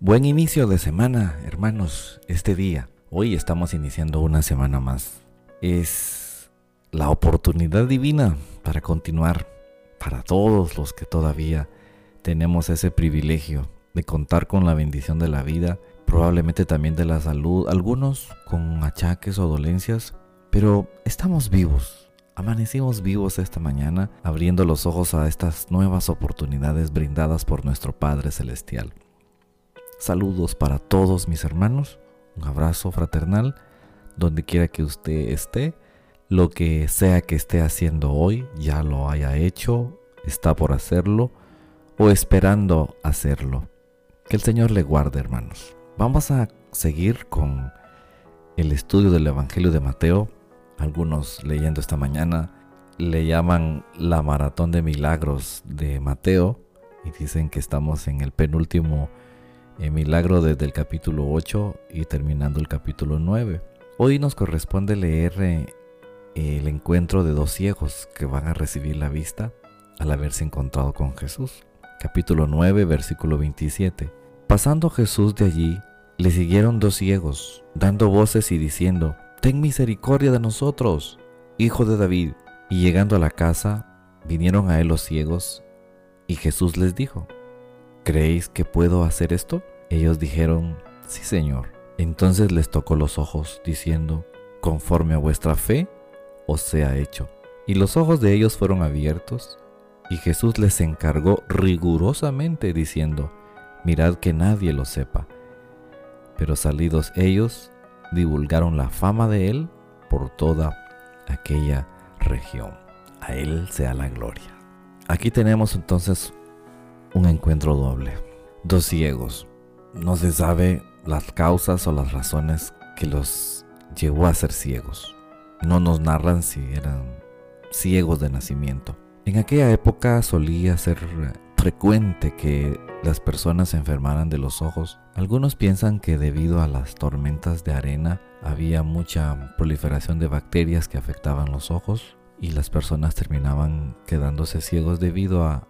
Buen inicio de semana, hermanos, este día. Hoy estamos iniciando una semana más. Es la oportunidad divina para continuar para todos los que todavía tenemos ese privilegio de contar con la bendición de la vida, probablemente también de la salud, algunos con achaques o dolencias, pero estamos vivos. Amanecimos vivos esta mañana abriendo los ojos a estas nuevas oportunidades brindadas por nuestro Padre Celestial. Saludos para todos mis hermanos, un abrazo fraternal, donde quiera que usted esté, lo que sea que esté haciendo hoy, ya lo haya hecho, está por hacerlo o esperando hacerlo. Que el Señor le guarde, hermanos. Vamos a seguir con el estudio del Evangelio de Mateo. Algunos leyendo esta mañana le llaman la maratón de milagros de Mateo y dicen que estamos en el penúltimo eh, milagro desde el capítulo 8 y terminando el capítulo 9. Hoy nos corresponde leer eh, el encuentro de dos ciegos que van a recibir la vista al haberse encontrado con Jesús. Capítulo 9, versículo 27. Pasando Jesús de allí, le siguieron dos ciegos, dando voces y diciendo, Ten misericordia de nosotros, hijo de David. Y llegando a la casa, vinieron a él los ciegos, y Jesús les dijo, ¿Creéis que puedo hacer esto? Ellos dijeron, Sí, Señor. Entonces les tocó los ojos, diciendo, Conforme a vuestra fe, os sea hecho. Y los ojos de ellos fueron abiertos, y Jesús les encargó rigurosamente diciendo, mirad que nadie lo sepa. Pero salidos ellos, divulgaron la fama de él por toda aquella región. A él sea la gloria. Aquí tenemos entonces un encuentro doble. Dos ciegos. No se sabe las causas o las razones que los llevó a ser ciegos. No nos narran si eran ciegos de nacimiento. En aquella época solía ser frecuente que las personas se enfermaran de los ojos. Algunos piensan que debido a las tormentas de arena había mucha proliferación de bacterias que afectaban los ojos y las personas terminaban quedándose ciegos debido a,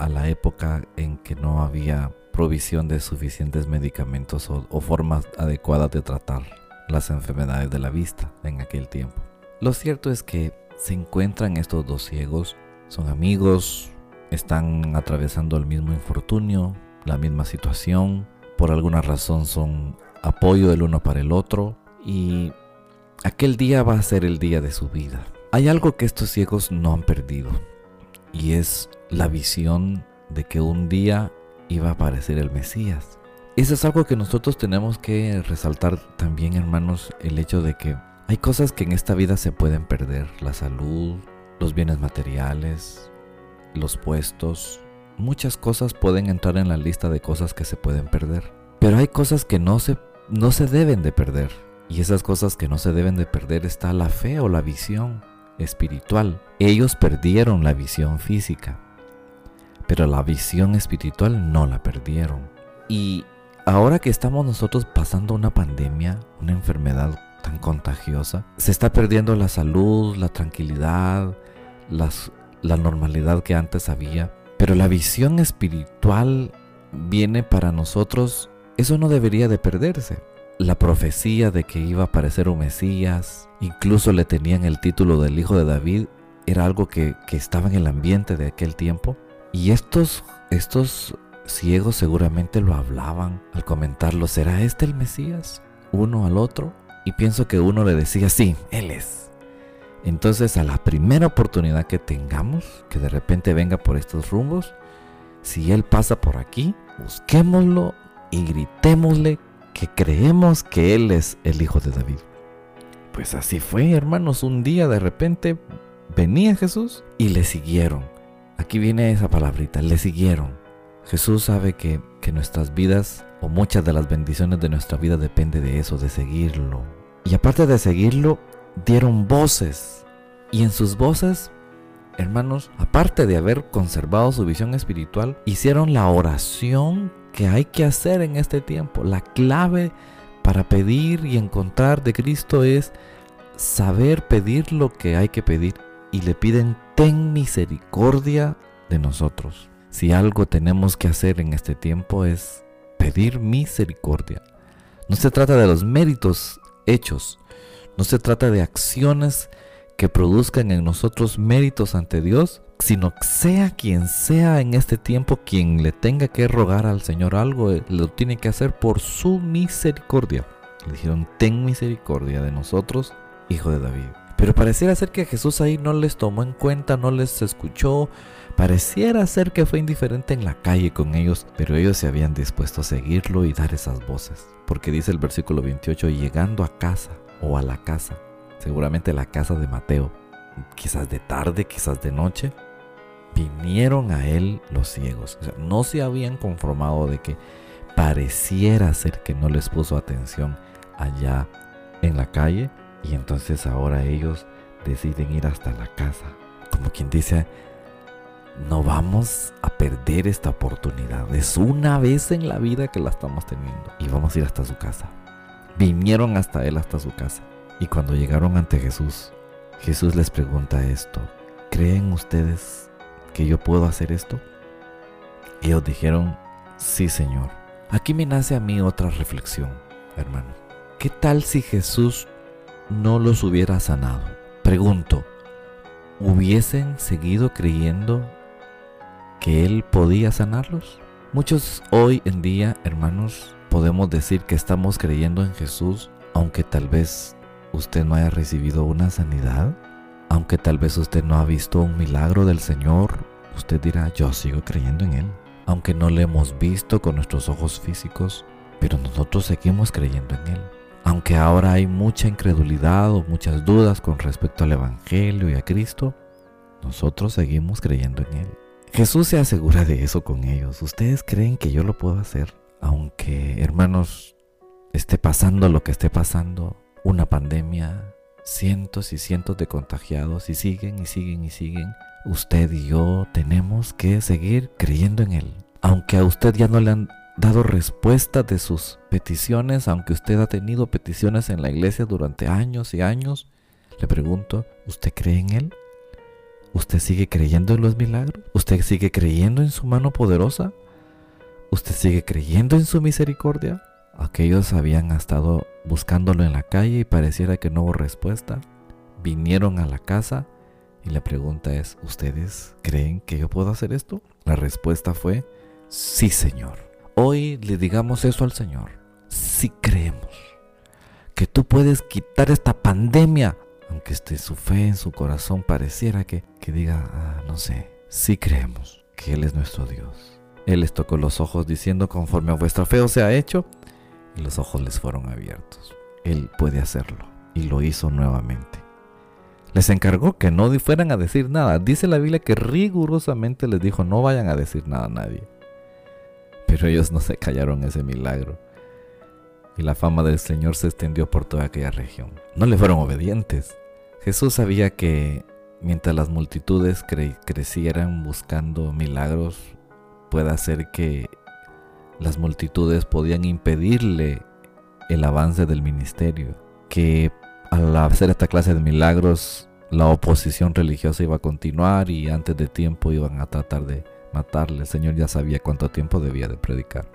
a la época en que no había provisión de suficientes medicamentos o, o formas adecuadas de tratar las enfermedades de la vista en aquel tiempo. Lo cierto es que se encuentran estos dos ciegos son amigos, están atravesando el mismo infortunio, la misma situación, por alguna razón son apoyo el uno para el otro y aquel día va a ser el día de su vida. Hay algo que estos ciegos no han perdido y es la visión de que un día iba a aparecer el Mesías. Eso es algo que nosotros tenemos que resaltar también, hermanos, el hecho de que hay cosas que en esta vida se pueden perder, la salud, los bienes materiales, los puestos, muchas cosas pueden entrar en la lista de cosas que se pueden perder. Pero hay cosas que no se, no se deben de perder. Y esas cosas que no se deben de perder está la fe o la visión espiritual. Ellos perdieron la visión física, pero la visión espiritual no la perdieron. Y ahora que estamos nosotros pasando una pandemia, una enfermedad tan contagiosa, se está perdiendo la salud, la tranquilidad, la normalidad que antes había. Pero la visión espiritual viene para nosotros, eso no debería de perderse. La profecía de que iba a aparecer un Mesías, incluso le tenían el título del Hijo de David, era algo que, que estaba en el ambiente de aquel tiempo. Y estos, estos ciegos seguramente lo hablaban al comentarlo, ¿será este el Mesías? Uno al otro. Y pienso que uno le decía, sí, él es. Entonces a la primera oportunidad que tengamos, que de repente venga por estos rumbos, si Él pasa por aquí, busquémoslo y gritémosle que creemos que Él es el Hijo de David. Pues así fue, hermanos, un día de repente venía Jesús y le siguieron. Aquí viene esa palabrita, le siguieron. Jesús sabe que, que nuestras vidas o muchas de las bendiciones de nuestra vida depende de eso, de seguirlo. Y aparte de seguirlo, dieron voces. Y en sus voces, hermanos, aparte de haber conservado su visión espiritual, hicieron la oración que hay que hacer en este tiempo. La clave para pedir y encontrar de Cristo es saber pedir lo que hay que pedir. Y le piden, ten misericordia de nosotros. Si algo tenemos que hacer en este tiempo es pedir misericordia. No se trata de los méritos hechos, no se trata de acciones que produzcan en nosotros méritos ante Dios, sino sea quien sea en este tiempo quien le tenga que rogar al Señor algo, eh, lo tiene que hacer por su misericordia. Le dijeron, ten misericordia de nosotros, hijo de David. Pero pareciera ser que Jesús ahí no les tomó en cuenta, no les escuchó, pareciera ser que fue indiferente en la calle con ellos, pero ellos se habían dispuesto a seguirlo y dar esas voces. Porque dice el versículo 28, llegando a casa o a la casa, seguramente la casa de Mateo, quizás de tarde, quizás de noche, vinieron a él los ciegos. no se habían conformado de que pareciera ser que no les puso atención allá en la calle y entonces ahora ellos deciden ir hasta la casa. Como quien dice, no vamos a perder esta oportunidad. Es una vez en la vida que la estamos teniendo. Y vamos a ir hasta su casa. Vinieron hasta él, hasta su casa. Y cuando llegaron ante Jesús, Jesús les pregunta esto. ¿Creen ustedes que yo puedo hacer esto? Ellos dijeron, sí Señor. Aquí me nace a mí otra reflexión, hermano. ¿Qué tal si Jesús no los hubiera sanado? Pregunto, ¿hubiesen seguido creyendo que Él podía sanarlos? Muchos hoy en día, hermanos, podemos decir que estamos creyendo en Jesús, aunque tal vez usted no haya recibido una sanidad aunque tal vez usted no ha visto un milagro del Señor, usted dirá, yo sigo creyendo en Él. Aunque no le hemos visto con nuestros ojos físicos, pero nosotros seguimos creyendo en Él. Aunque ahora hay mucha incredulidad o muchas dudas con respecto al Evangelio y a Cristo, nosotros seguimos creyendo en Él. Jesús se asegura de eso con ellos. Ustedes creen que yo lo puedo hacer. Aunque, hermanos, esté pasando lo que esté pasando, una pandemia, cientos y cientos de contagiados y siguen y siguen y siguen. Usted y yo tenemos que seguir creyendo en Él. Aunque a usted ya no le han dado respuesta de sus peticiones, aunque usted ha tenido peticiones en la iglesia durante años y años, le pregunto, ¿usted cree en Él? ¿Usted sigue creyendo en los milagros? ¿Usted sigue creyendo en su mano poderosa? ¿Usted sigue creyendo en su misericordia? Aquellos habían estado buscándolo en la calle y pareciera que no hubo respuesta. Vinieron a la casa y la pregunta es, ¿ustedes creen que yo puedo hacer esto? La respuesta fue, sí Señor. Hoy le digamos eso al Señor. Sí creemos que tú puedes quitar esta pandemia. Aunque esté su fe en su corazón pareciera que, que diga, ah, no sé, sí creemos que Él es nuestro Dios. Él les tocó los ojos diciendo, conforme a vuestra fe os ha hecho, los ojos les fueron abiertos. Él puede hacerlo y lo hizo nuevamente. Les encargó que no fueran a decir nada. Dice la Biblia que rigurosamente les dijo no vayan a decir nada a nadie. Pero ellos no se callaron ese milagro. Y la fama del Señor se extendió por toda aquella región. No le fueron obedientes. Jesús sabía que mientras las multitudes crecieran buscando milagros, puede hacer que las multitudes podían impedirle el avance del ministerio, que al hacer esta clase de milagros la oposición religiosa iba a continuar y antes de tiempo iban a tratar de matarle. El Señor ya sabía cuánto tiempo debía de predicar.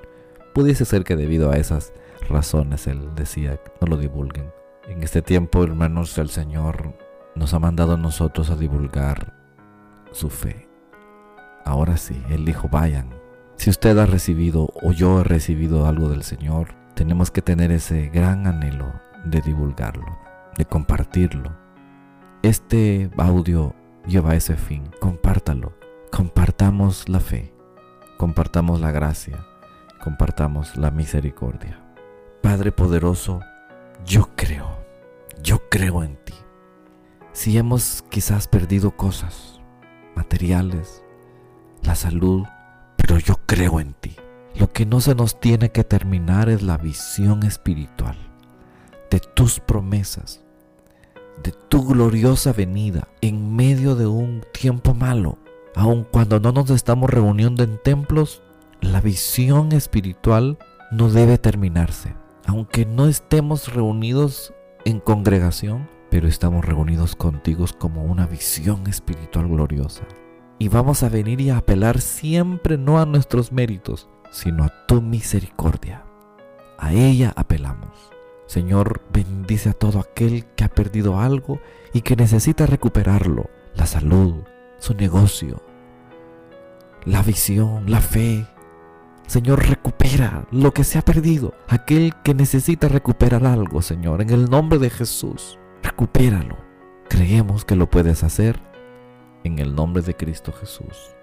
Pudiese ser que debido a esas razones Él decía, no lo divulguen. En este tiempo, hermanos, el Señor nos ha mandado a nosotros a divulgar su fe. Ahora sí, Él dijo, vayan, si usted ha recibido o yo he recibido algo del Señor, tenemos que tener ese gran anhelo de divulgarlo, de compartirlo. Este audio lleva ese fin, compártalo. Compartamos la fe, compartamos la gracia, compartamos la misericordia. Padre poderoso, yo creo, yo creo en ti. Si hemos quizás perdido cosas materiales, la salud, pero yo creo en ti. Lo que no se nos tiene que terminar es la visión espiritual de tus promesas, de tu gloriosa venida en medio de un tiempo malo. Aun cuando no nos estamos reuniendo en templos, la visión espiritual no debe terminarse. Aunque no estemos reunidos en congregación, pero estamos reunidos contigo como una visión espiritual gloriosa y vamos a venir y a apelar siempre no a nuestros méritos, sino a tu misericordia. A ella apelamos. Señor, bendice a todo aquel que ha perdido algo y que necesita recuperarlo, la salud, su negocio, la visión, la fe. Señor, recupera lo que se ha perdido. Aquel que necesita recuperar algo, Señor, en el nombre de Jesús, recupéralo. Creemos que lo puedes hacer en el nombre de Cristo Jesús.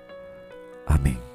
Amén.